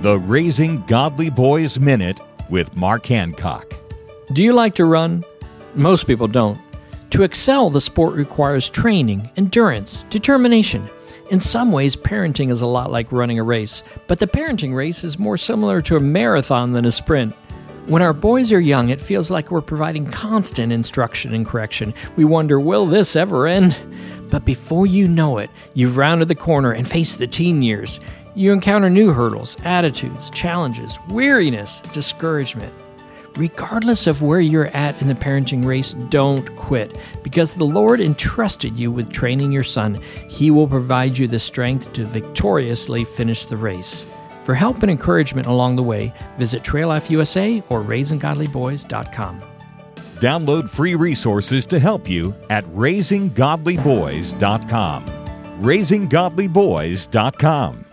The Raising Godly Boys Minute with Mark Hancock. Do you like to run? Most people don't. To excel, the sport requires training, endurance, determination. In some ways, parenting is a lot like running a race, but the parenting race is more similar to a marathon than a sprint. When our boys are young, it feels like we're providing constant instruction and correction. We wonder, will this ever end? But before you know it, you've rounded the corner and faced the teen years. You encounter new hurdles, attitudes, challenges, weariness, discouragement. Regardless of where you're at in the parenting race, don't quit because the Lord entrusted you with training your son. He will provide you the strength to victoriously finish the race. For help and encouragement along the way, visit Trail Life USA or RaisingGodlyBoys.com. Download free resources to help you at raisinggodlyboys.com. raisinggodlyboys.com.